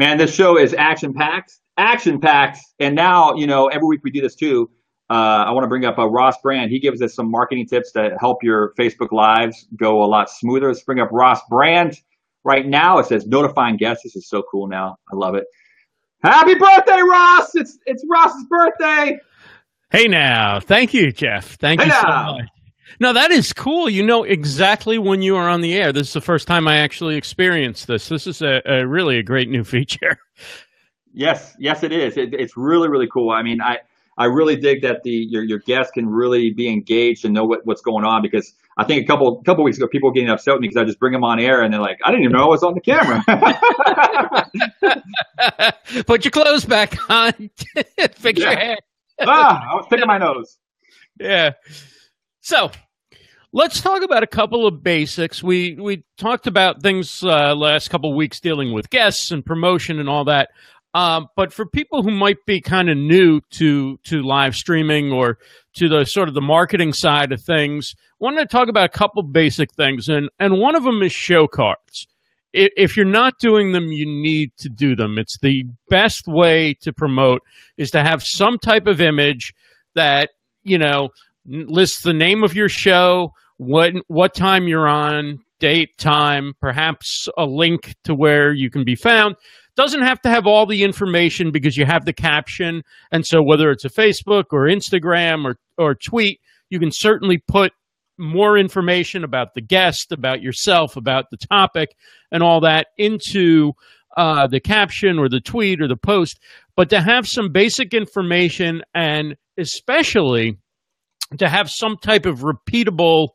Man, this show is action packed, action packed, and now you know every week we do this too. Uh, I want to bring up uh, Ross Brand. He gives us some marketing tips to help your Facebook lives go a lot smoother. Let's bring up Ross Brand. Right now, it says notifying guests. This is so cool now. I love it. Happy birthday, Ross! It's it's Ross's birthday. Hey now, thank you, Jeff. Thank hey you now. so much. No, that is cool. You know exactly when you are on the air. This is the first time I actually experienced this. This is a, a really a great new feature. Yes, yes, it is. It, it's really, really cool. I mean, I I really dig that the your your guests can really be engaged and know what, what's going on because I think a couple couple weeks ago people were getting upset with me because I just bring them on air and they're like, I didn't even know I was on the camera. Put your clothes back on. Fix Yeah. your hair. ah, I was picking my nose. Yeah. So let's talk about a couple of basics. We we talked about things uh, last couple of weeks dealing with guests and promotion and all that. Um, but for people who might be kind of new to to live streaming or to the sort of the marketing side of things, I wanted to talk about a couple basic things, and and one of them is show cards. If you're not doing them, you need to do them. It's the best way to promote is to have some type of image that you know lists the name of your show, what what time you're on, date, time, perhaps a link to where you can be found. Doesn't have to have all the information because you have the caption, and so whether it's a Facebook or Instagram or or tweet, you can certainly put more information about the guest, about yourself, about the topic, and all that into uh, the caption or the tweet or the post. But to have some basic information and especially to have some type of repeatable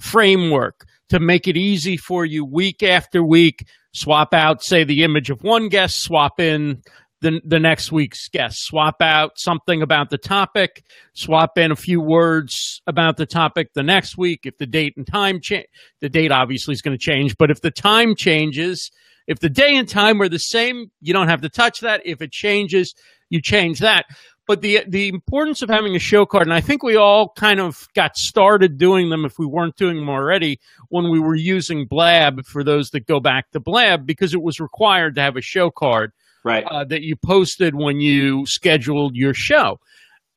framework to make it easy for you week after week. Swap out, say, the image of one guest, swap in the, the next week's guest, swap out something about the topic, swap in a few words about the topic the next week. If the date and time change, the date obviously is going to change, but if the time changes, if the day and time are the same, you don't have to touch that. If it changes, you change that. But the the importance of having a show card, and I think we all kind of got started doing them if we weren't doing them already when we were using Blab for those that go back to Blab because it was required to have a show card Right. uh, that you posted when you scheduled your show.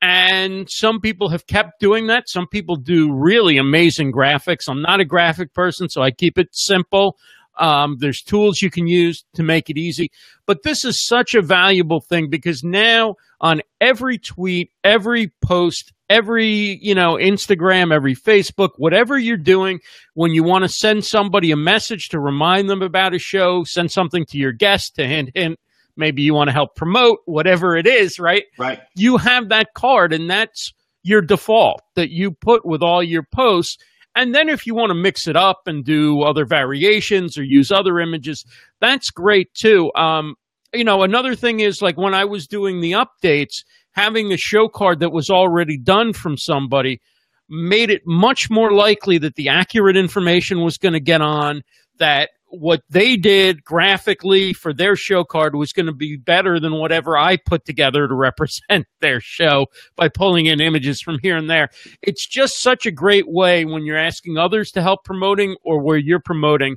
And some people have kept doing that. Some people do really amazing graphics. I'm not a graphic person, so I keep it simple. Um, there's tools you can use to make it easy. But this is such a valuable thing because now on every tweet, every post, every, you know, Instagram, every Facebook, whatever you're doing, when you want to send somebody a message to remind them about a show, send something to your guest to hint, hint, maybe you want to help promote whatever it is, right? Right. You have that card and that's your default that you put with all your posts. And then if you want to mix it up and do other variations or use other images, that's great too. Um, you know, another thing is like when I was doing the updates, having a show card that was already done from somebody made it much more likely that the accurate information was going to get on, that what they did graphically for their show card was going to be better than whatever I put together to represent their show by pulling in images from here and there. It's just such a great way when you're asking others to help promoting or where you're promoting.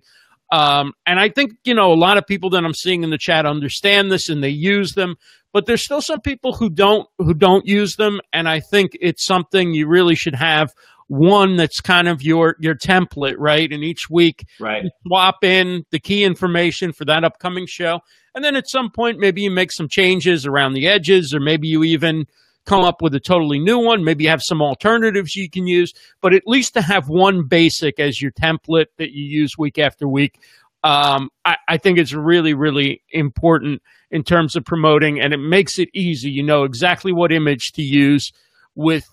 Um, and I think, you know, a lot of people that I'm seeing in the chat understand this and they use them, but there's still some people who don't, who don't use them. And I think it's something you really should have one that's kind of your, your template, right? And each week Right. swap in the key information for that upcoming show. And then at some point, maybe you make some changes around the edges, or maybe you even come up with a totally new one. Maybe you have some alternatives you can use, but at least to have one basic as your template that you use week after week. Um, I, I think it's really, really important in terms of promoting, and it makes it easy. You know exactly what image to use with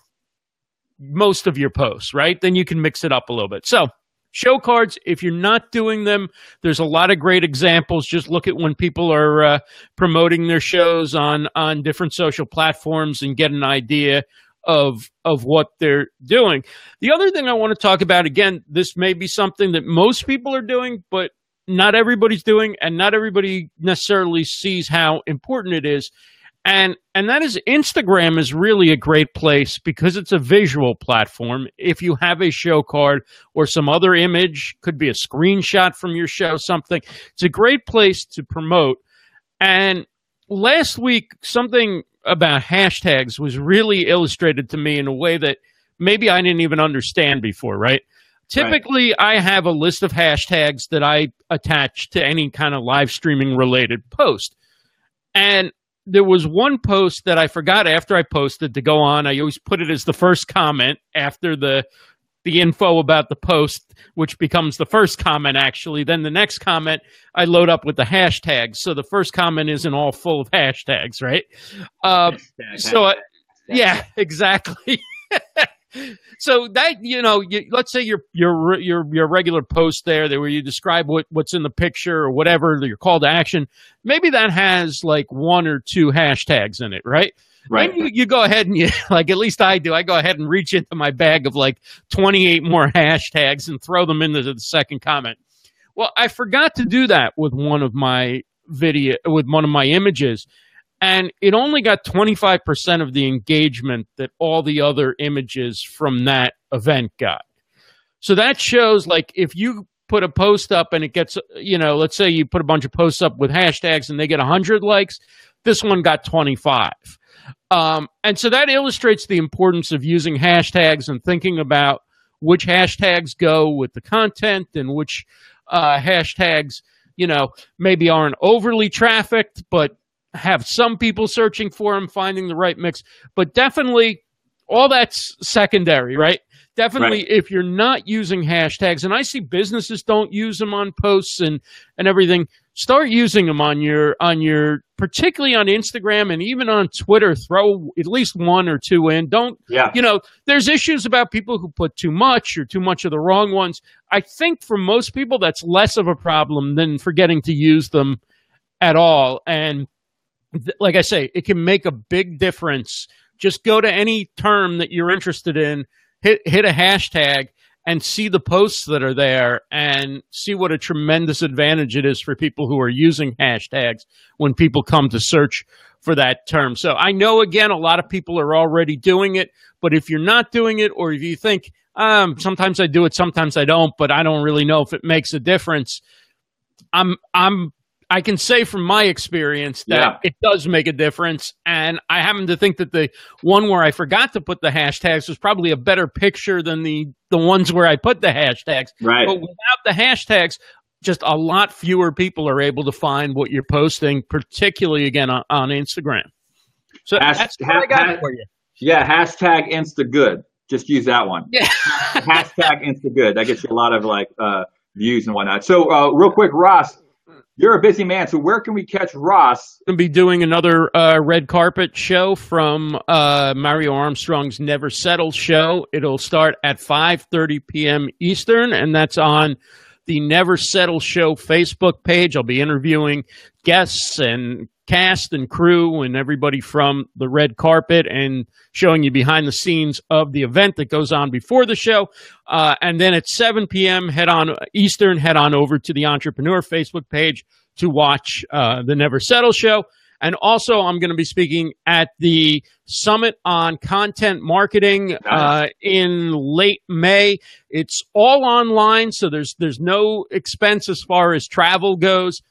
most of your posts, right? Then you can mix it up a little bit. So, show cards, if you're not doing them, there's a lot of great examples. Just look at when people are uh, promoting their shows on on different social platforms and get an idea of of what they're doing. The other thing I want to talk about again, this may be something that most people are doing, but not everybody's doing and not everybody necessarily sees how important it is and and that is Instagram is really a great place because it's a visual platform. If you have a show card or some other image, could be a screenshot from your show, something. It's a great place to promote. And last week, something about hashtags was really illustrated to me in a way that maybe I didn't even understand before, right? Typically, right. I have a list of hashtags that I attach to any kind of live streaming related post. And there was one post that I forgot after I posted to go on. I always put it as the first comment after the the info about the post, which becomes the first comment actually. Then the next comment I load up with the hashtags. So the first comment isn't all full of hashtags, right? Uh, hashtag, so hashtag. yeah, exactly. so that you know, you, let's say your your your your regular post there, where you describe what what's in the picture or whatever your call to action, maybe that has like one or two hashtags in it, right? Right. Then you, you go ahead and you like at least I do. I go ahead and reach into my bag of like 28 more hashtags and throw them into the second comment. Well, I forgot to do that with one of my video with one of my images and it only got 25% of the engagement that all the other images from that event got. So that shows like if you put a post up and it gets, you know, let's say you put a bunch of posts up with hashtags and they get 100 likes, this one got 25. Um, and so that illustrates the importance of using hashtags and thinking about which hashtags go with the content and which uh, hashtags, you know, maybe aren't overly trafficked, but have some people searching for them, finding the right mix, but definitely all that's secondary, right? Definitely, right. if you're not using hashtags, and I see businesses don't use them on posts and and everything, start using them on your on your particularly on Instagram and even on Twitter. Throw at least one or two in. Don't yeah. You know, there's issues about people who put too much or too much of the wrong ones. I think for most people, that's less of a problem than forgetting to use them at all. And like I say, it can make a big difference. Just go to any term that you're interested in, hit hit a hashtag, and see the posts that are there, and see what a tremendous advantage it is for people who are using hashtags when people come to search for that term. So I know again, a lot of people are already doing it, but if you're not doing it, or if you think um, sometimes I do it, sometimes I don't, but I don't really know if it makes a difference. I'm I'm I can say from my experience that yeah. it does make a difference. And I happen to think that the one where I forgot to put the hashtags was probably a better picture than the, the ones where I put the hashtags. Right. But without the hashtags, just a lot fewer people are able to find what you're posting, particularly again on, on Instagram. So Hash, that's what ha- I got ha- for you. Yeah, hashtag Insta good. Just use that one. Yeah. hashtag Insta good. That gets you a lot of like uh, views and whatnot. So uh, real quick, Ross you're a busy man, so where can we catch Ross? Going to be doing another uh, red carpet show from uh, Mario Armstrong's Never Settle show. It'll start at 5:30 p.m. Eastern, and that's on the Never Settle Show Facebook page. I'll be interviewing guests and cast and crew and everybody from the red carpet and showing you behind the scenes of the event that goes on before the show. Uh, and then at 7 p.m., head on Eastern, head on over to the Entrepreneur Facebook page to watch uh, the Never Settle show. And also, I'm going to be speaking at the Summit on Content Marketing uh, in late May. It's all online, so there's there's no expense as far as travel goes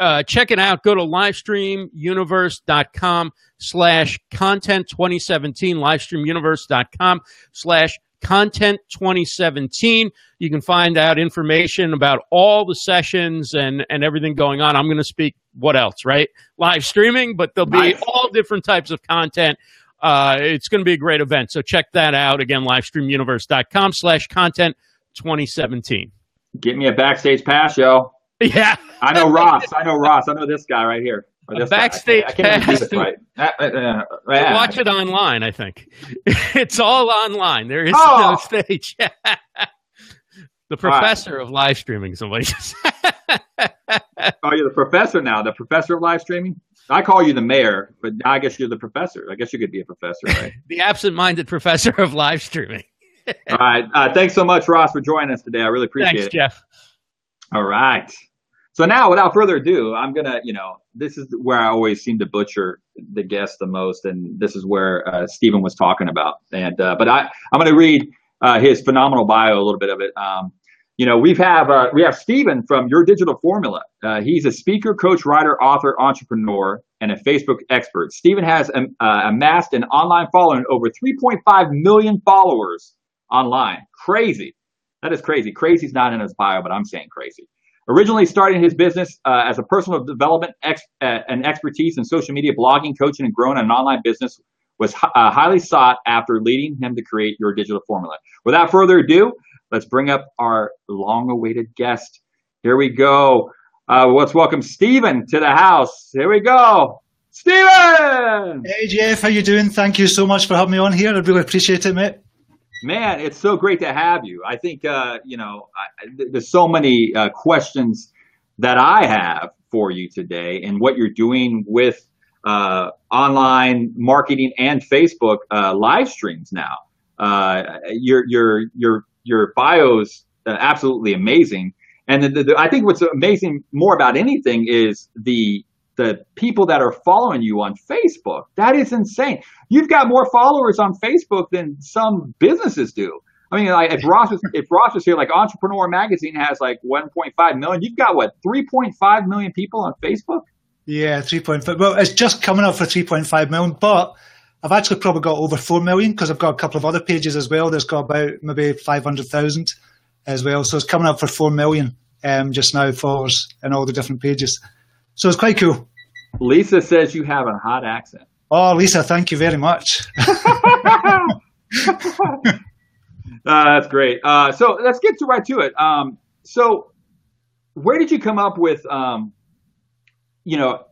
uh, check it out. Go to livestreamuniverse.com slash content 2017, livestreamuniverse.com slash content 2017. You can find out information about all the sessions and, and everything going on. I'm going to speak what else, right? Live streaming, but there'll be all different types of content. Uh, it's going to be a great event. So check that out again, livestreamuniverse.com slash content 2017. Get me a backstage pass, yo. Yeah. I know Ross. I know Ross. I know this guy right here. Backstage pass. Right. Uh, uh, watch it online. I think it's all online. There is oh. no stage. the professor right. of live streaming. Somebody. oh, you're the professor now. The professor of live streaming. I call you the mayor, but I guess you're the professor. I guess you could be a professor, right? the absent-minded professor of live streaming. all right. Uh, thanks so much, Ross, for joining us today. I really appreciate thanks, it. Jeff. All right. So now, without further ado, I'm gonna, you know, this is where I always seem to butcher the guest the most, and this is where uh, Stephen was talking about. And uh, but I, I'm gonna read uh, his phenomenal bio, a little bit of it. Um, you know, we've have uh, we have Stephen from Your Digital Formula. Uh, he's a speaker, coach, writer, author, entrepreneur, and a Facebook expert. Stephen has um, uh, amassed an online following over 3.5 million followers online. Crazy. That is crazy. Crazy's not in his bio, but I'm saying crazy. Originally starting his business uh, as a personal development ex- uh, and expertise in social media blogging, coaching, and growing an online business was uh, highly sought after leading him to create your digital formula. Without further ado, let's bring up our long-awaited guest. Here we go. Uh, let's welcome Stephen to the house. Here we go. Stephen! Hey Jeff, how you doing? Thank you so much for having me on here. I really appreciate it, mate. Man, it's so great to have you. I think uh, you know I, there's so many uh, questions that I have for you today, and what you're doing with uh, online marketing and Facebook uh, live streams now. Uh, your your your your bio's uh, absolutely amazing, and the, the, I think what's amazing more about anything is the the people that are following you on Facebook. That is insane. You've got more followers on Facebook than some businesses do. I mean, like if Ross was if Ross was here, like Entrepreneur Magazine has like 1.5 million. You've got what 3.5 million people on Facebook. Yeah, 3.5. Well, it's just coming up for 3.5 million, but I've actually probably got over 4 million because I've got a couple of other pages as well. There's got about maybe 500,000 as well. So it's coming up for 4 million um, just now followers and all the different pages. So it's quite cool. Lisa says you have a hot accent. Oh, Lisa, thank you very much. uh, that's great. Uh, so let's get to right to it. Um, so, where did you come up with, um, you know,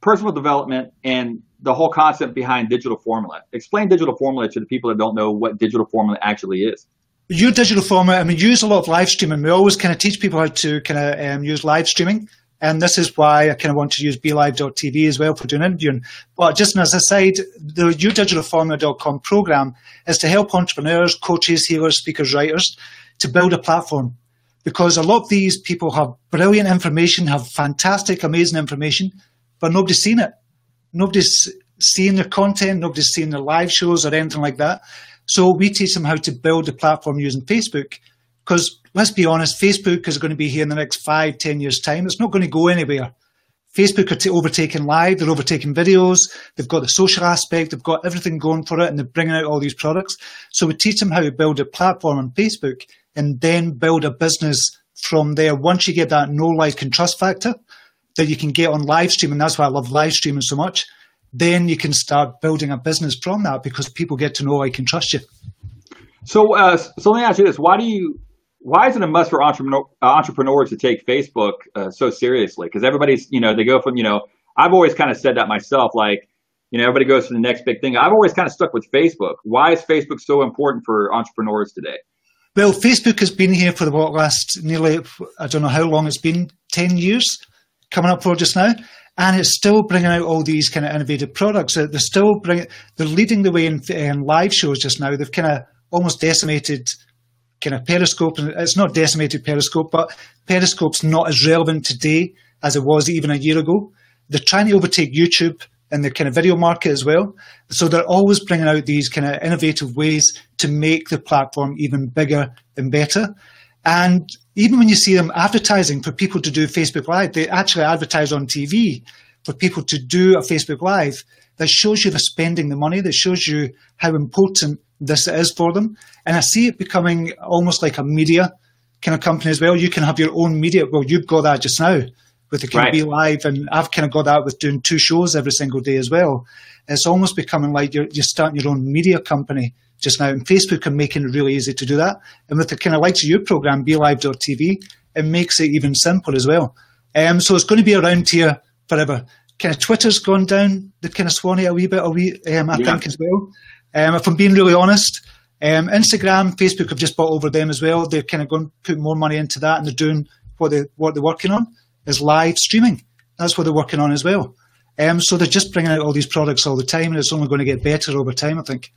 personal development and the whole concept behind digital formula? Explain digital formula to the people that don't know what digital formula actually is. Your digital formula, I mean, use a lot of live streaming. We always kind of teach people how to kind of um, use live streaming. And this is why I kind of want to use BeLive.tv as well for doing interviewing. But just as a side, the udigitalformula.com program is to help entrepreneurs, coaches, healers, speakers, writers to build a platform. Because a lot of these people have brilliant information, have fantastic, amazing information, but nobody's seen it. Nobody's seen their content, nobody's seen their live shows or anything like that. So we teach them how to build a platform using Facebook because let's be honest, Facebook is going to be here in the next five, ten years' time. It's not going to go anywhere. Facebook are t- overtaking live, they're overtaking videos, they've got the social aspect, they've got everything going for it, and they're bringing out all these products. So we teach them how to build a platform on Facebook and then build a business from there. Once you get that no like, and trust factor that you can get on live streaming, that's why I love live streaming so much, then you can start building a business from that because people get to know, like, and trust you. So, uh, so let me ask you this: Why do you why isn't it a must for entrepreneur, uh, entrepreneurs to take Facebook uh, so seriously? Because everybody's, you know, they go from, you know, I've always kind of said that myself, like, you know, everybody goes to the next big thing. I've always kind of stuck with Facebook. Why is Facebook so important for entrepreneurs today? Well, Facebook has been here for the what, last nearly, I don't know how long it's been, 10 years coming up for just now. And it's still bringing out all these kind of innovative products. They're still bringing, they're leading the way in, in live shows just now. They've kind of almost decimated kind of Periscope. And it's not decimated Periscope, but Periscope's not as relevant today as it was even a year ago. They're trying to overtake YouTube in the kind of video market as well. So they're always bringing out these kind of innovative ways to make the platform even bigger and better. And even when you see them advertising for people to do Facebook Live, they actually advertise on TV for people to do a Facebook Live that shows you they're spending the money, that shows you how important this is for them. And I see it becoming almost like a media kind of company as well. You can have your own media. Well, you've got that just now with the Can right. BeLive, and I've kind of got that with doing two shows every single day as well. It's almost becoming like you're, you're starting your own media company just now. And Facebook are making it really easy to do that. And with the kind of likes of your program, BeLive.tv, it makes it even simpler as well. Um, so it's going to be around here forever. Kind of Twitter's gone down the kind of Swanee a wee bit, a wee, um, I yeah. think as well. Um, if I'm being really honest, um, Instagram, Facebook have just bought over them as well. They're kind of going to put more money into that, and they're doing what they what they're working on is live streaming. That's what they're working on as well. Um, so they're just bringing out all these products all the time, and it's only going to get better over time, I think.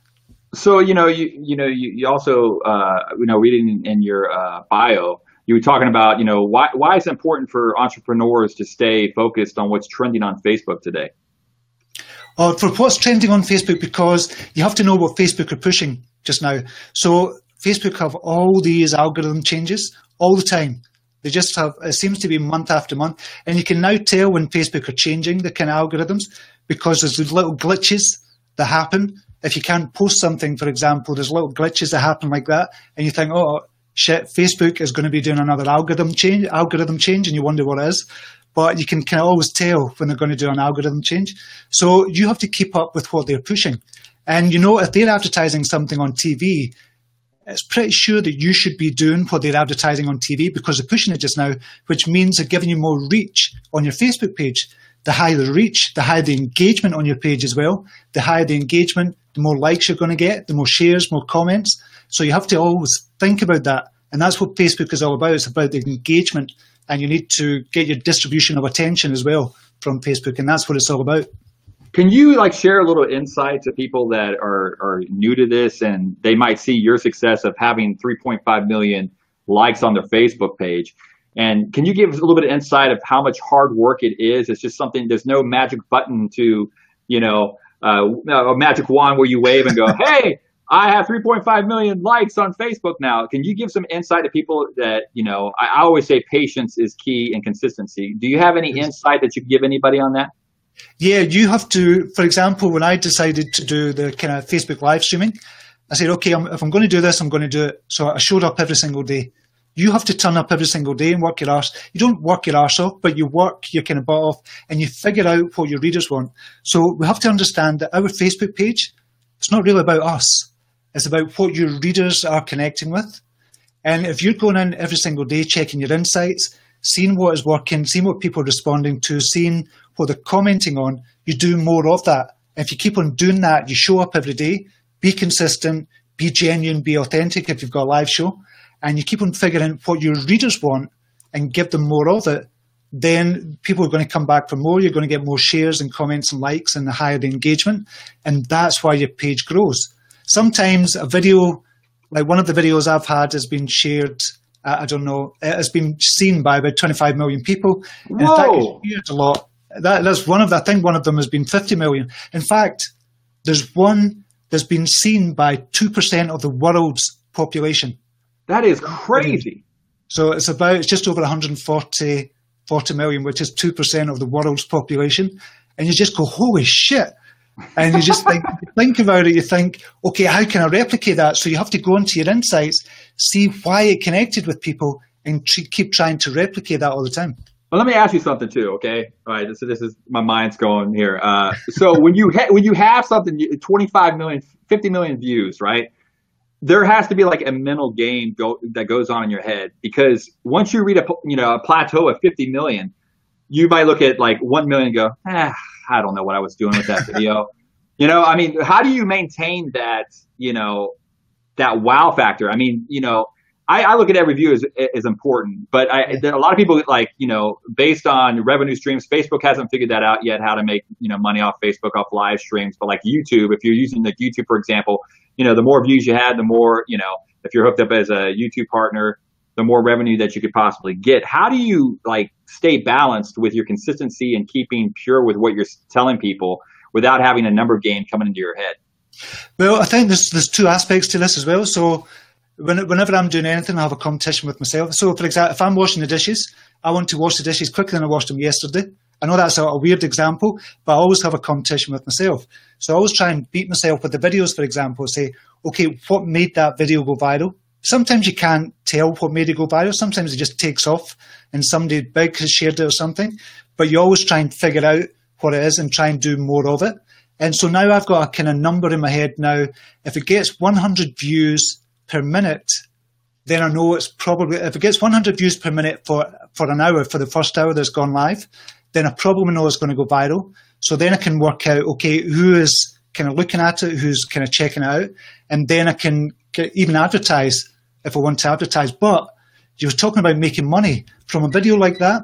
So you know, you you know, you, you also uh, you know, reading in your uh, bio, you were talking about you know why why is it important for entrepreneurs to stay focused on what's trending on Facebook today or for what's trending on Facebook because you have to know what Facebook are pushing just now. So Facebook have all these algorithm changes, all the time. They just have, it seems to be month after month. And you can now tell when Facebook are changing the kind of algorithms because there's little glitches that happen. If you can't post something, for example, there's little glitches that happen like that. And you think, oh, shit, Facebook is going to be doing another algorithm change, algorithm change, and you wonder what it is. But you can kind of always tell when they're going to do an algorithm change. So you have to keep up with what they're pushing. And you know, if they're advertising something on TV, it's pretty sure that you should be doing what they're advertising on TV because they're pushing it just now, which means they're giving you more reach on your Facebook page. The higher the reach, the higher the engagement on your page as well. The higher the engagement, the more likes you're going to get, the more shares, more comments. So you have to always think about that. And that's what Facebook is all about. It's about the engagement. And you need to get your distribution of attention as well from Facebook. And that's what it's all about. Can you like share a little insight to people that are, are new to this and they might see your success of having 3.5 million likes on their Facebook page? And can you give us a little bit of insight of how much hard work it is? It's just something, there's no magic button to, you know, uh, a magic wand where you wave and go, hey, I have 3.5 million likes on Facebook now. Can you give some insight to people that, you know, I, always say patience is key and consistency. Do you have any insight that you give anybody on that? Yeah, you have to, for example, when I decided to do the kind of Facebook live streaming, I said, okay, I'm, if I'm going to do this, I'm going to do it. So I showed up every single day. You have to turn up every single day and work your arse. You don't work your arse off, but you work your kind of butt off and you figure out what your readers want. So we have to understand that our Facebook page, it's not really about us. It's about what your readers are connecting with. And if you're going in every single day, checking your insights, seeing what is working, seeing what people are responding to, seeing what they're commenting on, you do more of that. If you keep on doing that, you show up every day, be consistent, be genuine, be authentic if you've got a live show, and you keep on figuring out what your readers want and give them more of it, then people are going to come back for more. You're going to get more shares and comments and likes and the higher the engagement. And that's why your page grows. Sometimes a video, like one of the videos I've had, has been shared uh, I don't know, it has been seen by about 25 million people. Whoa. In fact, it's shared a lot. That, that's one of the, I think one of them has been 50 million. In fact, there's one that's been seen by 2% of the world's population. That is crazy. So it's about, it's just over 140 40 million, which is 2% of the world's population. And you just go, holy shit. And you just think, think about it, you think, okay, how can I replicate that? So you have to go into your insights, see why it connected with people, and keep trying to replicate that all the time. Well, let me ask you something too, okay? All right, so this is my mind's going here. Uh, so when you ha- when you have something, 25 million, 50 million views, right? There has to be like a mental game go- that goes on in your head because once you read a you know a plateau of 50 million, you might look at like one million and go, ah, I don't know what I was doing with that video. you know, I mean, how do you maintain that? You know, that wow factor. I mean, you know I, I, look at every view as, as important, but I, a lot of people like, you know, based on revenue streams, Facebook hasn't figured that out yet, how to make, you know, money off Facebook, off live streams. But like YouTube, if you're using like YouTube, for example, you know, the more views you had, the more, you know, if you're hooked up as a YouTube partner, the more revenue that you could possibly get. How do you like stay balanced with your consistency and keeping pure with what you're telling people without having a number game coming into your head? Well, I think there's there's two aspects to this as well. So whenever I'm doing anything, I have a competition with myself. So, for example, if I'm washing the dishes, I want to wash the dishes quicker than I washed them yesterday. I know that's a, a, weird example, but I always have a competition with myself. So I always try and beat myself with the videos, for example, say, okay, what made that video go viral? Sometimes you can't tell what made it go viral. Sometimes it just takes off and somebody big has shared it or something. But you always try and figure out what it is and try and do more of it. And so now I've got a kind of number in my head now. If it gets 100 views per minute, then I know it's probably if it gets 100 views per minute for for an hour for the first hour that's gone live, then I probably know it's going to go viral. So then I can work out okay who is kind of looking at it, who's kind of checking it out, and then I can even advertise if I want to advertise. But you were talking about making money from a video like that.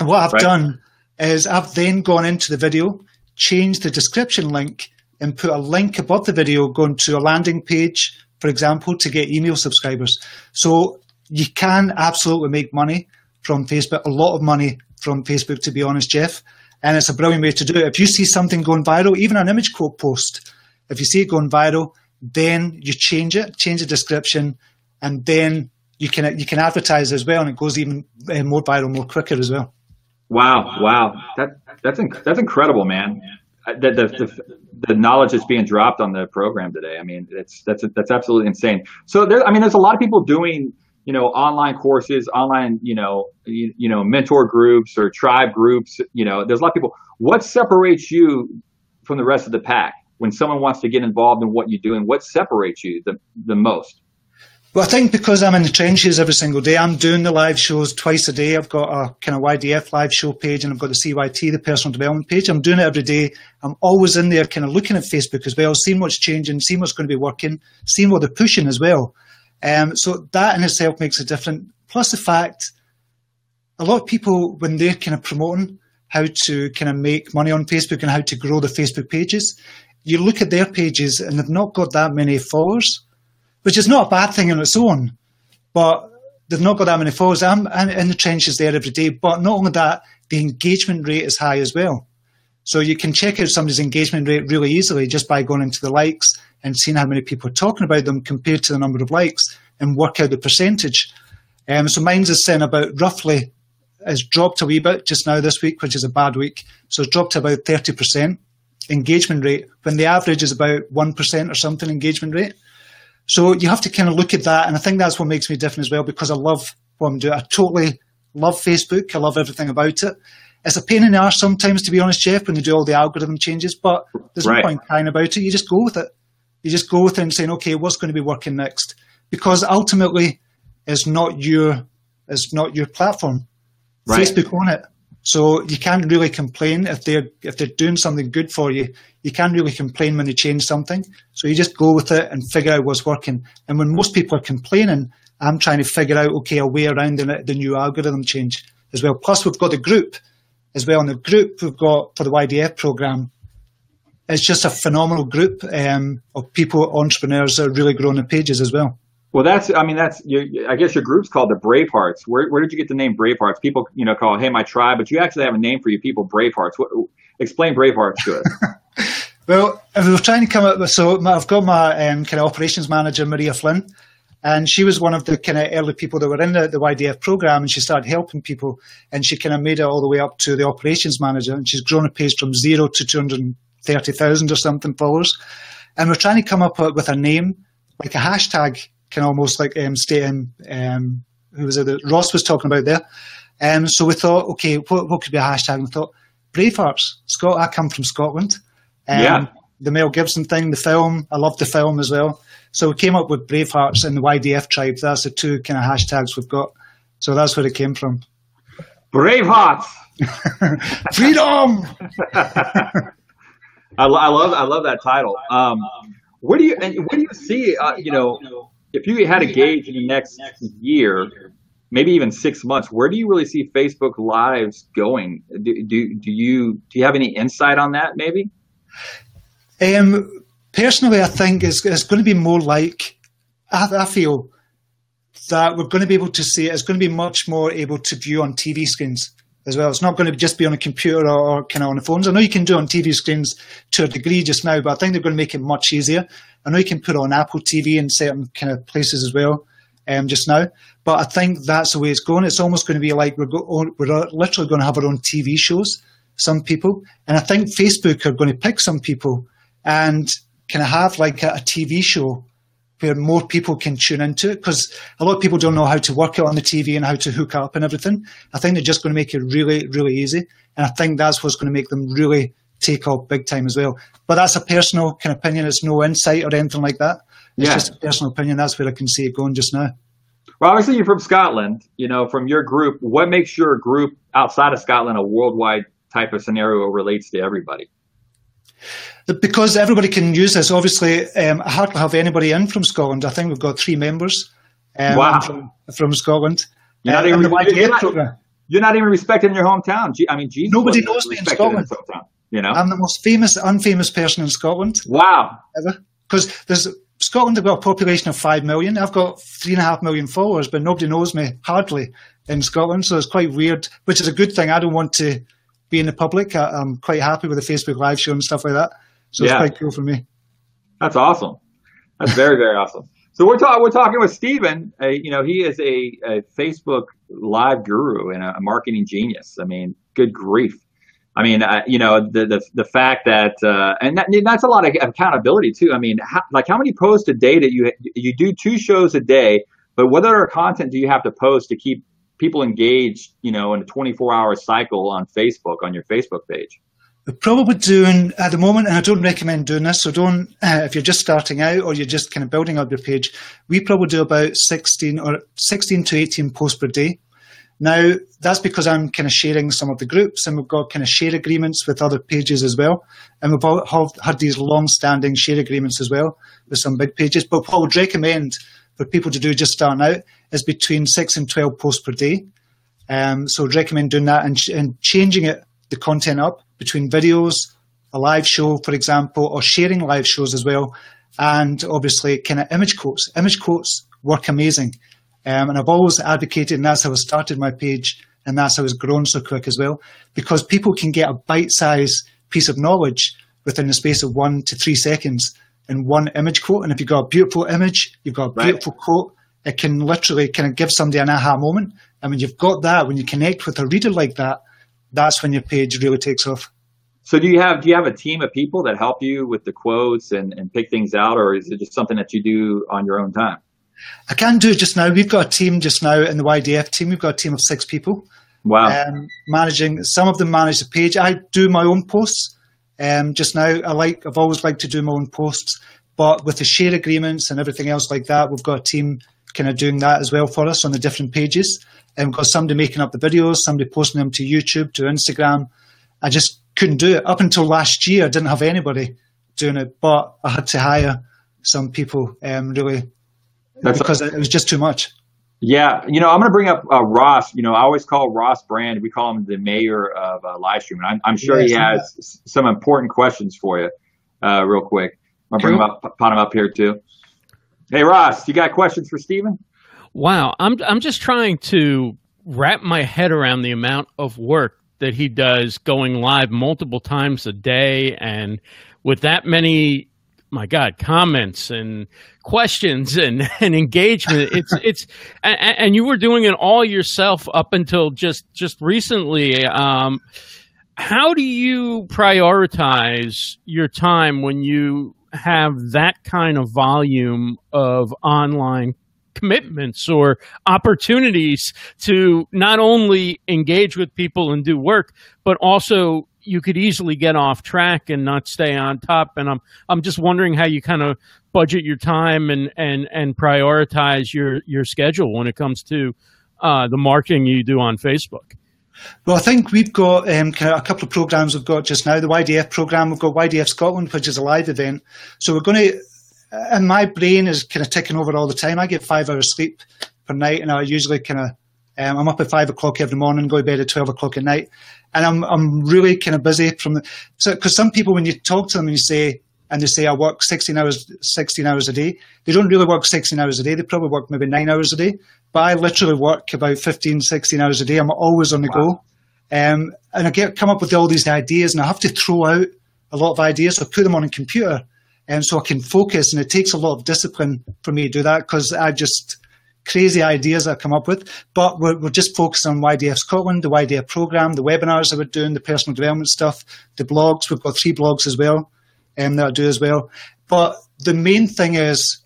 What I've right. done is I've then gone into the video, changed the description link, and put a link above the video going to a landing page for example, to get email subscribers. So you can absolutely make money from Facebook, a lot of money from Facebook, to be honest, Jeff. And it's a brilliant way to do it. If you see something going viral, even an image quote post, if you see it going viral, then you change it, change the description, and then you can you can advertise as well, and it goes even uh, more viral, more quicker as well. Wow, wow, that that's inc- that's incredible, man. Uh, the, the, the, the knowledge that's being dropped on the program today. I mean, it's that's that's absolutely insane. So there, I mean, there's a lot of people doing you know online courses, online you know you, you know mentor groups or tribe groups. You know, there's a lot of people. What separates you from the rest of the pack when someone wants to get involved in what you do, and what separates you the the most? Well, I think because I'm in the trenches every single day, I'm doing the live shows twice a day. I've got a kind of YDF live show page and I've got the CYT, the personal development page. I'm doing it every day. I'm always in there kind of looking at Facebook as well, seeing what's changing, seeing what's going to be working, seeing what they're pushing as well. Um, so that in itself makes a difference. Plus the fact a lot of people, when they're kind of promoting how to kind of make money on Facebook and how to grow the Facebook pages, you look at their pages and they've not got that many followers which is not a bad thing on its own. But they've not got that many followers. I'm, in the trenches there every day. But not only that, the engagement rate is high as well. So you can check out somebody's engagement rate really easily just by going into the likes and seeing how many people are talking about them compared to the number of likes and work out the percentage. Um, so mine's is saying about roughly has dropped a wee bit just now this week, which is a bad week. So it's dropped about 30% engagement rate when the average is about 1% or something engagement rate. So you have to kind of look at that. And I think that's what makes me different as well because I love what I'm doing. I totally love Facebook. I love everything about it. It's a pain in the arse sometimes, to be honest, Jeff, when they do all the algorithm changes, but there's right. no point crying about it. You just go with it. You just go with it and saying, okay, what's going to be working next? Because ultimately, it's not your, it's not your platform. Right. Facebook on it. So you can't really complain if they're if they're doing something good for you. You can't really complain when they change something. So you just go with it and figure out what's working. And when most people are complaining, I'm trying to figure out okay a way around the, the new algorithm change as well. Plus we've got the group as well. In the group we've got for the YDF program. It's just a phenomenal group um, of people, entrepreneurs that are really growing the pages as well. Well, that's, I mean, that's, I guess your group's called the Bravehearts. Where, where did you get the name Bravehearts? People, you know, call, hey, my tribe, but you actually have a name for you people, Bravehearts. What, explain Bravehearts to us. well, we were trying to come up with, so I've got my um, kind of operations manager, Maria Flynn, and she was one of the kind of early people that were in the, the YDF program, and she started helping people, and she kind of made it all the way up to the operations manager, and she's grown a page from zero to 230,000 or something followers. And we're trying to come up with a name, like a hashtag kind of almost like um, stating um, who was it that Ross was talking about there. Um, so we thought, okay, what, what could be a hashtag? And we thought, Bravehearts. Scott, I come from Scotland. Um, yeah. The Mel Gibson thing, the film, I love the film as well. So we came up with Bravehearts and the YDF tribe. That's the two kind of hashtags we've got. So that's where it came from. Bravehearts. Freedom. I, I, love I love that title. Um, where do you and where do you see uh, you know if you had a gauge in the next year, maybe even six months, where do you really see Facebook Lives going? Do, do, do you do you have any insight on that? Maybe. Um, personally, I think it's, it's going to be more like I, I feel that we're going to be able to see it's going to be much more able to view on TV screens as well. It's not going to just be on a computer or, kind of on the phones. I know you can do it on TV screens to a degree just now, but I think they're going to make it much easier. I know you can put it on Apple TV in certain kind of places as well. Um, just now, but I think that's the way it's going. It's almost going to be like we're go- we're literally going to have our own TV shows. Some people, and I think Facebook are going to pick some people and kind of have like a, a TV show where more people can tune into it because a lot of people don't know how to work it on the TV and how to hook up and everything. I think they're just going to make it really, really easy. And I think that's what's going to make them really take off big time as well. But that's a personal kind of opinion. It's no insight or anything like that. It's yeah. just a personal opinion. That's where I can see it going just now. Well, obviously you're from Scotland, you know, from your group. What makes your group outside of Scotland a worldwide type of scenario relates to everybody? Because everybody can use this. Obviously, um, I hardly have anybody in from Scotland. I think we've got three members um, wow. from, from Scotland. You're not, uh, even, you're, not, you're not, even respected in your hometown. I mean, Jesus nobody knows me in Scotland. In you know, I'm the most famous, unfamous person in Scotland. Wow. Ever because there's Scotland have got a population of five million. I've got three and a half million followers, but nobody knows me hardly in Scotland. So it's quite weird, which is a good thing. I don't want to be in the public. I, am quite happy with the Facebook Live show and stuff like that. So yeah. it's quite cool for me. That's awesome. That's very, very awesome. So we're talking we're talking with Stephen. Uh, you know, he is a, a Facebook live guru and a, a, marketing genius. I mean, good grief. I mean, uh, you know, the, the the fact that uh, and that, that's a lot of accountability too. I mean, how, like how many posts a day that you you do two shows a day, but what other content do you have to post to keep people engage, You know, in a 24 hour cycle on Facebook on your Facebook page. We're probably doing at the moment, and I don't recommend doing this. So don't uh, if you're just starting out or you're just kind of building up your page. We probably do about 16 or 16 to 18 posts per day. Now that's because I'm kind of sharing some of the groups, and we've got kind of share agreements with other pages as well, and we've all have had these long-standing share agreements as well with some big pages. But what I would recommend for people to do just starting out is between six and 12 posts per day. Um, so I'd recommend doing that and, and changing it the content up between videos, a live show, for example, or sharing live shows as well, and obviously kind of image quotes. Image quotes work amazing. Um, and I've always advocated, and that's how I started my page, and that's how it's grown so quick as well, because people can get a bite-sized piece of knowledge within the space of one to three seconds in one image quote. And if you've got a beautiful image, you've got a beautiful right. quote, it can literally kind of give somebody an aha moment. And when you've got that, when you connect with a reader like that, that's when your page really takes off. So do you have do you have a team of people that help you with the quotes and, and pick things out, or is it just something that you do on your own time? I can do it just now. We've got a team just now in the YDF team. We've got a team of six people. Wow. Um, managing some of them manage the page. I do my own posts. Um, just now, I like. I've always liked to do my own posts, but with the share agreements and everything else like that, we've got a team kind of doing that as well for us on the different pages and we've got somebody making up the videos, somebody posting them to YouTube, to Instagram. I just couldn't do it. Up until last year, I didn't have anybody doing it, but I had to hire some people um, really That's because a- it was just too much. Yeah, you know, I'm going to bring up uh, Ross. You know, I always call Ross Brand. We call him the mayor of uh, live streaming. I'm, I'm sure he has that. some important questions for you, uh, real quick. I'll bring him up, put him up here too. Hey, Ross, you got questions for Stephen? Wow, I'm I'm just trying to wrap my head around the amount of work that he does going live multiple times a day and with that many my god comments and questions and, and engagement. It's it's and, and, you were doing it all yourself up until just just recently. Um, how do you prioritize your time when you have that kind of volume of online commitments or opportunities to not only engage with people and do work, but also you could easily get off track and not stay on top. And I'm I'm just wondering how you kind of budget your time and and and prioritize your your schedule when it comes to uh, the marketing you do on Facebook. Well, I think we've got um, a couple of programs we've got just now. The YDF program, we've got YDF Scotland, which is a live event. So we're going to and my brain is kind of ticking over all the time. I get five hours sleep per night, and I usually kind of um, I'm up at five o'clock every morning, go to bed at twelve o'clock at night, and I'm I'm really kind of busy from the so because some people when you talk to them and you say and they say I work sixteen hours sixteen hours a day, they don't really work sixteen hours a day. They probably work maybe nine hours a day, but I literally work about 15, 16 hours a day. I'm always on the wow. go, um, and I get come up with all these ideas, and I have to throw out a lot of ideas. So I put them on a computer and so I can focus. And it takes a lot of discipline for me to do that because I just crazy ideas I come up with. But we're, we're just focused on YDF Scotland, the YDF program, the webinars that we're doing, the personal development stuff, the blogs. We've got three blogs as well um, that I do as well. But the main thing is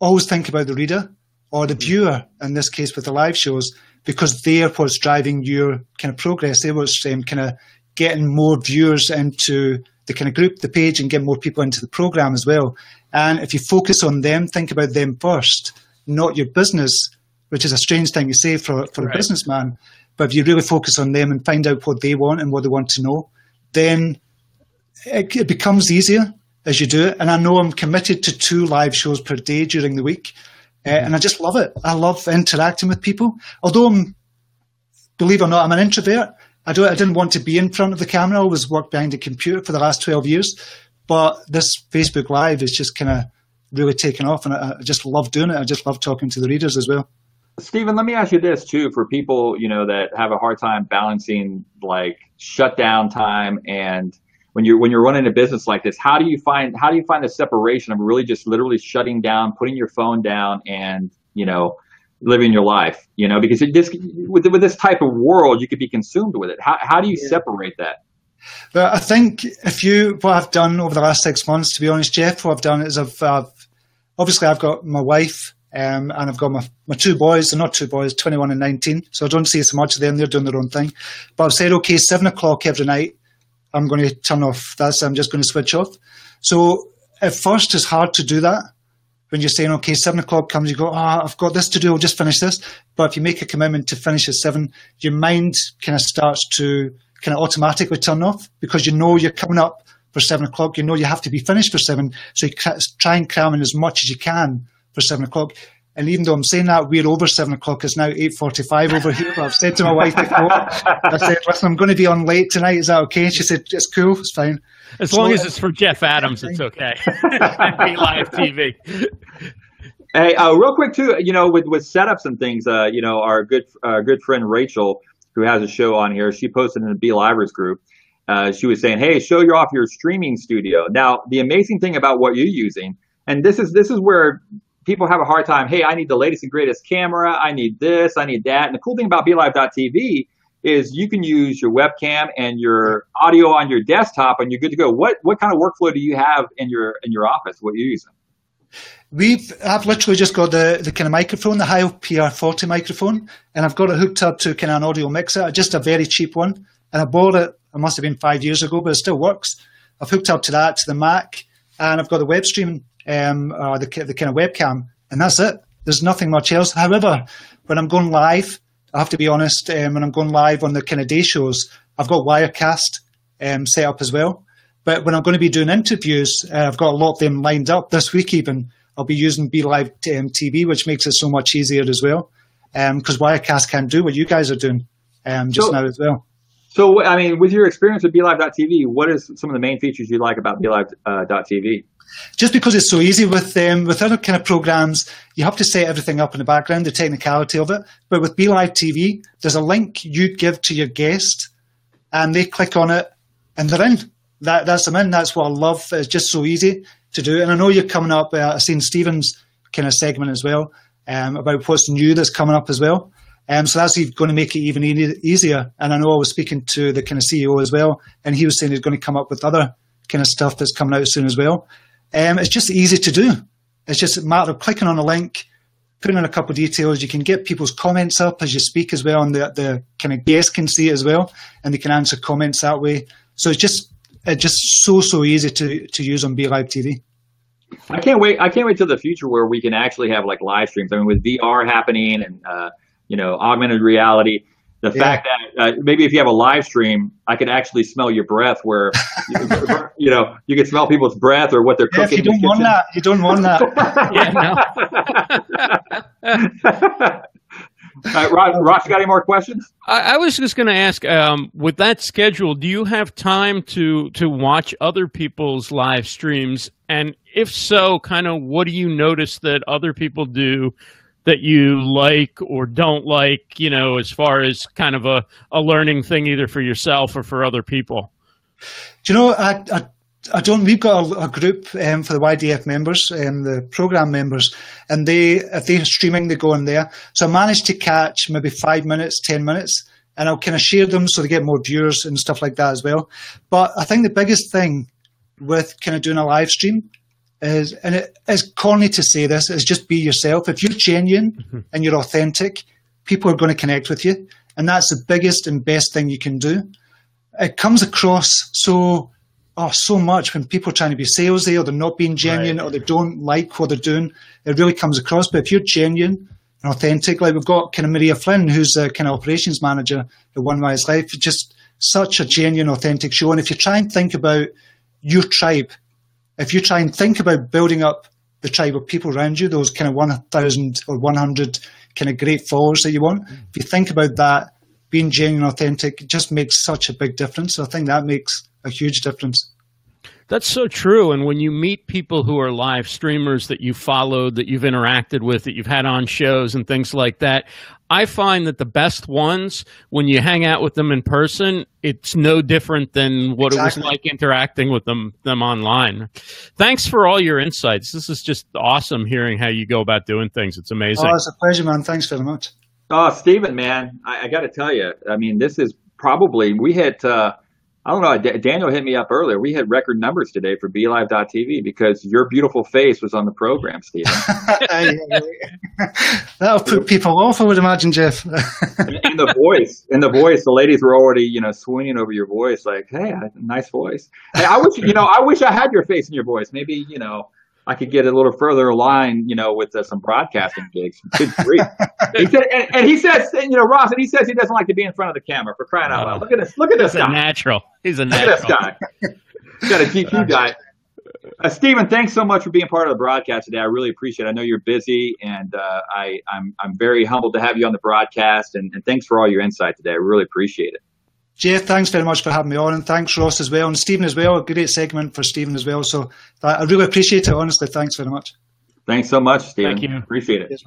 always think about the reader or the viewer in this case with the live shows because they're what's driving your kind of progress. They're what's um, kind of getting more viewers into the kind of group the page and get more people into the program as well. And if you focus on them, think about them first, not your business, which is a strange thing to say for, for right. a businessman. But if you really focus on them and find out what they want and what they want to know, then it, it becomes easier as you do it. And I know I'm committed to two live shows per day during the week. Uh, and I just love it. I love interacting with people. Although I'm, believe it or not, I'm an introvert. I don't. I didn't want to be in front of the camera. I always worked behind a computer for the last twelve years, but this Facebook Live is just kind of really taken off, and I, I just love doing it. I just love talking to the readers as well. Stephen, let me ask you this too: for people you know that have a hard time balancing like shutdown time and when you're when you're running a business like this, how do you find how do you find the separation of really just literally shutting down, putting your phone down, and you know living your life? You know, because it just with with this type of world, you could be consumed with it. How how do you yeah. separate that? But I think if you what I've done over the last six months, to be honest, Jeff, what I've done is I've, I've obviously I've got my wife um, and I've got my, my two boys, they're not two boys, 21 and 19. So I don't see so much of them, they're doing their own thing. But I've said, okay, seven o'clock every night, I'm going to turn off. That's I'm just going to switch off. So at first, it's hard to do that when you're saying, okay, seven o'clock comes, you go, ah, oh, I've got this to do, I'll just finish this. But if you make a commitment to finish at seven, your mind kind of starts to kind of automatically turn off because you know you're coming up for seven o'clock. You know you have to be finished for seven. So you try and cram in as much as you can for seven o'clock. And even though I'm saying that, we're over seven o'clock. It's now eight forty-five over here. But I've said to my wife before, I said, "Listen, I'm going to be on late tonight. Is that okay?" She said, "It's cool. It's fine." As so, long as it's for Jeff Adams, it's okay. And BeLive TV. Hey, uh, real quick too, you know, with with setups and things, uh, you know, our good uh, good friend Rachel, who has a show on here, she posted in the BeLivers group. Uh, she was saying, "Hey, show you off your streaming studio." Now, the amazing thing about what you're using, and this is this is where people have a hard time. Hey, I need the latest and greatest camera. I need this. I need that. And the cool thing about BeLive.tv is you can use your webcam and your audio on your desktop, and you're good to go. What what kind of workflow do you have in your in your office? What are you using? We've I've literally just got the, the kind of microphone, the Heil PR40 microphone, and I've got it hooked up to kind of an audio mixer, just a very cheap one. And I bought it, it must have been five years ago, but it still works. I've hooked up to that, to the Mac, and I've got the web streaming um, or the, the kind of webcam, and that's it. There's nothing much else. However, when I'm going live, I have to be honest, um, when I'm going live on the kind of day shows, I've got Wirecast um, set up as well. But when I'm going to be doing interviews, uh, I've got a lot of them lined up this week even. I'll be using BeLive um, TV, which makes it so much easier as well. Because um, Wirecast can't do what you guys are doing um, just so, now as well. So, I mean, with your experience with BeLive.tv, what is some of the main features you like about BeLive.tv? Uh, just because it's so easy with um, with other kind of programs, you have to set everything up in the background, the technicality of it. But with BeLive TV, there's a link you give to your guest, and they click on it, and they're in. That that's them in. That's what I love. It's just so easy to do. And I know you're coming up. Uh, I've seen Stephen's kind of segment as well um, about what's new that's coming up as well. Um, so that's going to make it even e- easier. And I know I was speaking to the kind of CEO as well, and he was saying he's going to come up with other kind of stuff that's coming out soon as well. Um, it's just easy to do. It's just a matter of clicking on a link, putting in a couple of details. You can get people's comments up as you speak as well, and the, the kind of guests can see it as well, and they can answer comments that way. So it's just it's just so so easy to to use on BeLive TV. I can't wait. I can't wait till the future where we can actually have like live streams. I mean, with VR happening and uh, you know augmented reality, the yeah. fact that uh, maybe if you have a live stream, I could actually smell your breath. Where you know you can smell people's breath or what they're yeah, cooking. you don't want that, you don't want that. yeah, no. Uh, Ross, Ross, you got any more questions? I, I was just going to ask, um, with that schedule, do you have time to to watch other people's live streams? And if so, kind of, what do you notice that other people do that you like or don't like, you know, as far as kind of a, a learning thing either for yourself or for other people? Do you know, I, I, I don't, we've got a, a group um, for the YDF members, um, the program members, and they, if they're streaming, they go in there. So I managed to catch maybe five minutes, 10 minutes, and I'll kind of share them so they get more viewers and stuff like that as well. But I think the biggest thing with kind of doing a live stream is, and it is corny to say this, is just be yourself. If you're genuine mm-hmm. and you're authentic, people are going to connect with you. And that's the biggest and best thing you can do. It comes across so oh so much when people are trying to be salesy or they're not being genuine right. or they don't like what they're doing. It really comes across. But if you're genuine and authentic, like we've got kind of Maria Flynn, who's a kind of operations manager at One Wise Life, just such a genuine, authentic show. And if you try and think about your tribe if you try and think about building up the tribe of people around you, those kind of 1,000 or 100 kind of great followers that you want, if you think about that, being genuine authentic, just makes such a big difference. So I think that makes a huge difference. That's so true. And when you meet people who are live streamers that you followed, that you've interacted with, that you've had on shows and things like that, I find that the best ones, when you hang out with them in person, it's no different than what exactly. it was like interacting with them them online. Thanks for all your insights. This is just awesome hearing how you go about doing things. It's amazing. Oh, it's a pleasure, man. Thanks very much. Oh, Stephen, man, I, I got to tell you, I mean, this is probably we hit. Uh, I don't know. D- Daniel hit me up earlier. We had record numbers today for BeLive.tv because your beautiful face was on the program, Stephen. That'll put people off, I would imagine, Jeff. and, and the voice, and the voice, the ladies were already, you know, swooning over your voice, like, "Hey, nice voice." Hey, I wish, you know, I wish I had your face and your voice. Maybe, you know, I could get a little further aligned, you know, with uh, some broadcasting gigs. Good grief. he said, and, and, he says, you know, Ross, and he says he doesn't like to be in front of the camera for crying out loud. Look at this. Look at this guy. natural. He's a natural. Look at this guy. He's got a GQ guy. Uh, Stephen, thanks so much for being part of the broadcast today. I really appreciate it. I know you're busy, and uh, I, I'm, I'm very humbled to have you on the broadcast, and, and thanks for all your insight today. I really appreciate it. Jeff, thanks very much for having me on, and thanks Ross as well, and Stephen as well. A great segment for Stephen as well. So I really appreciate it. Honestly, thanks very much. Thanks so much, Stephen. Thank you. Appreciate it. Yes,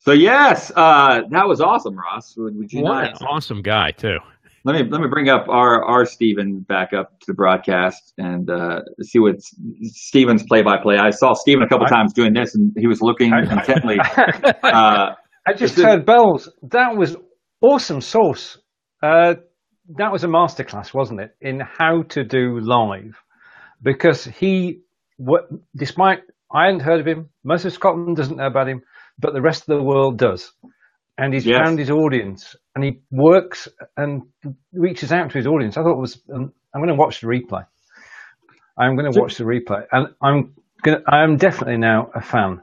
so yes, uh, that was awesome, Ross. Would, would you what an awesome guy too. Let me let me bring up our our Stephen back up to the broadcast and uh, see what Stephen's play by play. I saw Stephen a couple I, times doing this, and he was looking I, intently. uh, I just heard bells. That was awesome sauce. That was a masterclass, wasn't it, in how to do live? Because he, what, despite I hadn't heard of him, most of Scotland doesn't know about him, but the rest of the world does. And he's yes. found his audience, and he works and reaches out to his audience. I thought it was. Um, I'm going to watch the replay. I'm going to watch the replay, and I'm going. To, I am definitely now a fan.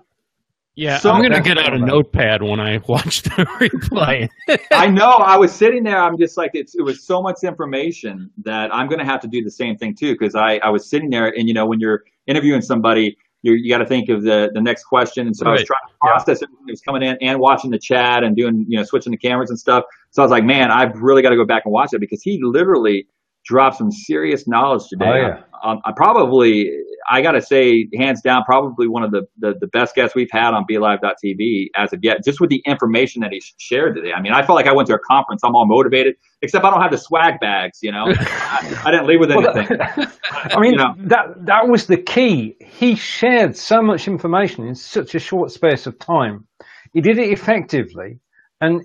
Yeah, so, I'm going to get out a notepad when I watch the replay. I know. I was sitting there. I'm just like, it was so much information that I'm going to have to do the same thing too. Because I, I was sitting there, and you know, when you're interviewing somebody, you you got to think of the the next question. And so right. I was trying to process yeah. everything that was coming in and watching the chat and doing, you know, switching the cameras and stuff. So I was like, man, I've really got to go back and watch it because he literally dropped some serious knowledge today. Oh, yeah. I, I, probably, I got to say, hands down, probably one of the, the, the, best guests we've had on BeLive.tv as of yet, just with the information that he shared today. I mean, I felt like I went to a conference. I'm all motivated, except I don't have the swag bags, you know? I, I, didn't leave with anything. I mean, you know? that, that was the key. He shared so much information in such a short space of time. He did it effectively. And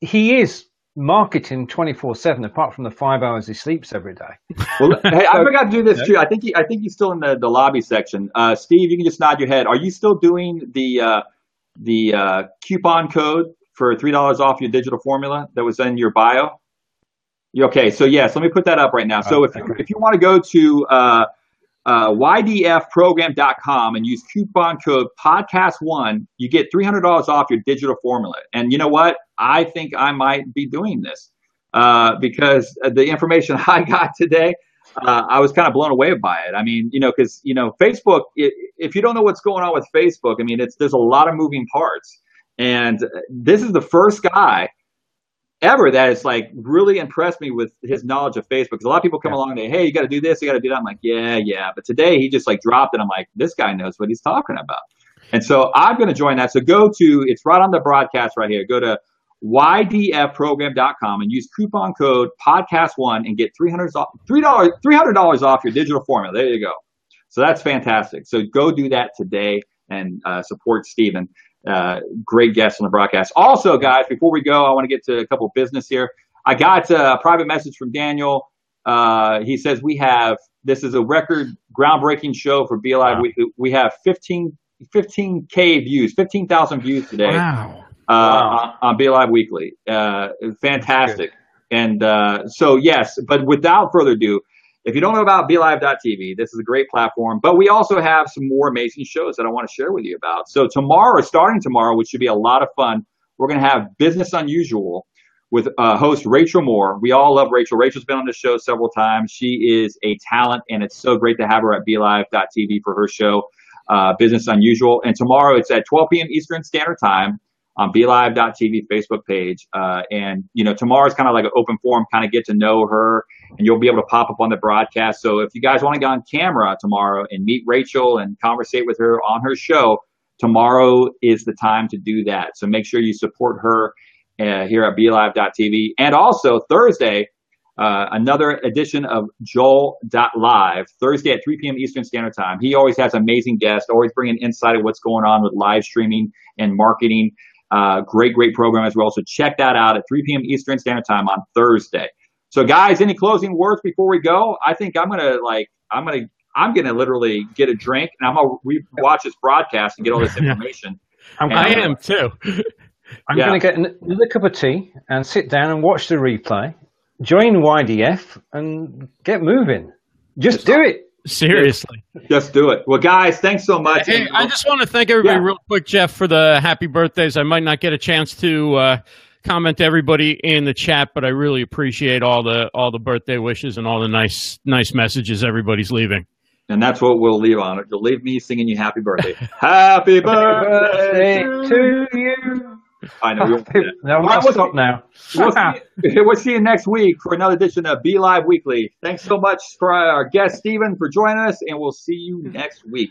he is marketing 24 7 apart from the five hours he sleeps every day. Well hey i forgot to do this too. I think he, i think he's still in the, the lobby section. Uh, steve you can just nod your head. Are you still doing the uh, the uh, coupon code for three dollars off your digital formula that was in your bio? Okay. So yes let me put that up right now. So if, if you want to go to uh, ydfprogram.com and use coupon code podcast1 you get $300 off your digital formula. And you know what? I think i might be doing this uh, because the information i got today uh, i was kind of blown away by it. I mean you know because you know facebook it, if you don't know what's going on with facebook i mean it's there's a lot of moving parts. And this is the first guy ever that has like really impressed me with his knowledge of Facebook. Because a lot of people come yeah. along and say, "Hey, you got to do this, you got to do that." I'm like, "Yeah, yeah," but today he just like dropped it. I'm like, "This guy knows what he's talking about." And so I'm going to join that. So go to it's right on the broadcast right here. Go to ydfprogram.com and use coupon code podcast1 and get $300 $300 $300 off your digital formula. There you go. So that's fantastic. So go do that today and uh, support Stephen. Uh, great guests on the broadcast. Also, guys, before we go, I want to get to a couple of business here. I got a private message from Daniel. Uh, he says we have this is a record groundbreaking show for BeLive. Wow. We, we have 15 15k views, 15,000 views today. Wow. Uh, wow. On, on BeLive Weekly. Uh, fantastic. And uh, so yes, but without further ado, if you don't know about BeLive.tv, this is a great platform, but we also have some more amazing shows that I want to share with you about. So tomorrow, starting tomorrow, which should be a lot of fun, we're going to have Business Unusual with uh, host Rachel Moore. We all love Rachel. Rachel's been on this show several times. She is a talent, and it's so great to have her at BeLive.tv for her show, uh, Business Unusual. And tomorrow it's at 12 p.m. Eastern Standard Time on BeLive.tv Facebook page. Uh, and, you know, tomorrow's kind of like an open forum, kind of get to know her and you'll be able to pop up on the broadcast. So if you guys want to get on camera tomorrow and meet Rachel and conversate with her on her show, tomorrow is the time to do that. So make sure you support her uh, here at BeLive.tv. And also Thursday, uh, another edition of Joel.live, Thursday at 3 p.m. Eastern Standard Time. He always has amazing guests, always bringing insight of what's going on with live streaming and marketing. Uh, great, great program as well. So check that out at 3 p.m. Eastern Standard Time on Thursday. So, guys, any closing words before we go? I think I'm gonna like I'm gonna I'm gonna literally get a drink and I'm gonna re- watch this broadcast and get all this information. and, I am too. I'm yeah. gonna get another cup of tea and sit down and watch the replay. Join YDF and get moving. Just do it. Seriously. Just do it. Well, guys, thanks so much. Hey, I just want to thank everybody yeah. real quick, Jeff, for the happy birthdays. I might not get a chance to uh, comment to everybody in the chat, but I really appreciate all the all the birthday wishes and all the nice nice messages everybody's leaving. And that's what we'll leave on it. You'll leave me singing you happy birthday. happy birthday to you. I know. no, we'll stop now. We'll see, we'll see you next week for another edition of BeLive Weekly. Thanks so much for our guest, Stephen, for joining us, and we'll see you mm-hmm. next week.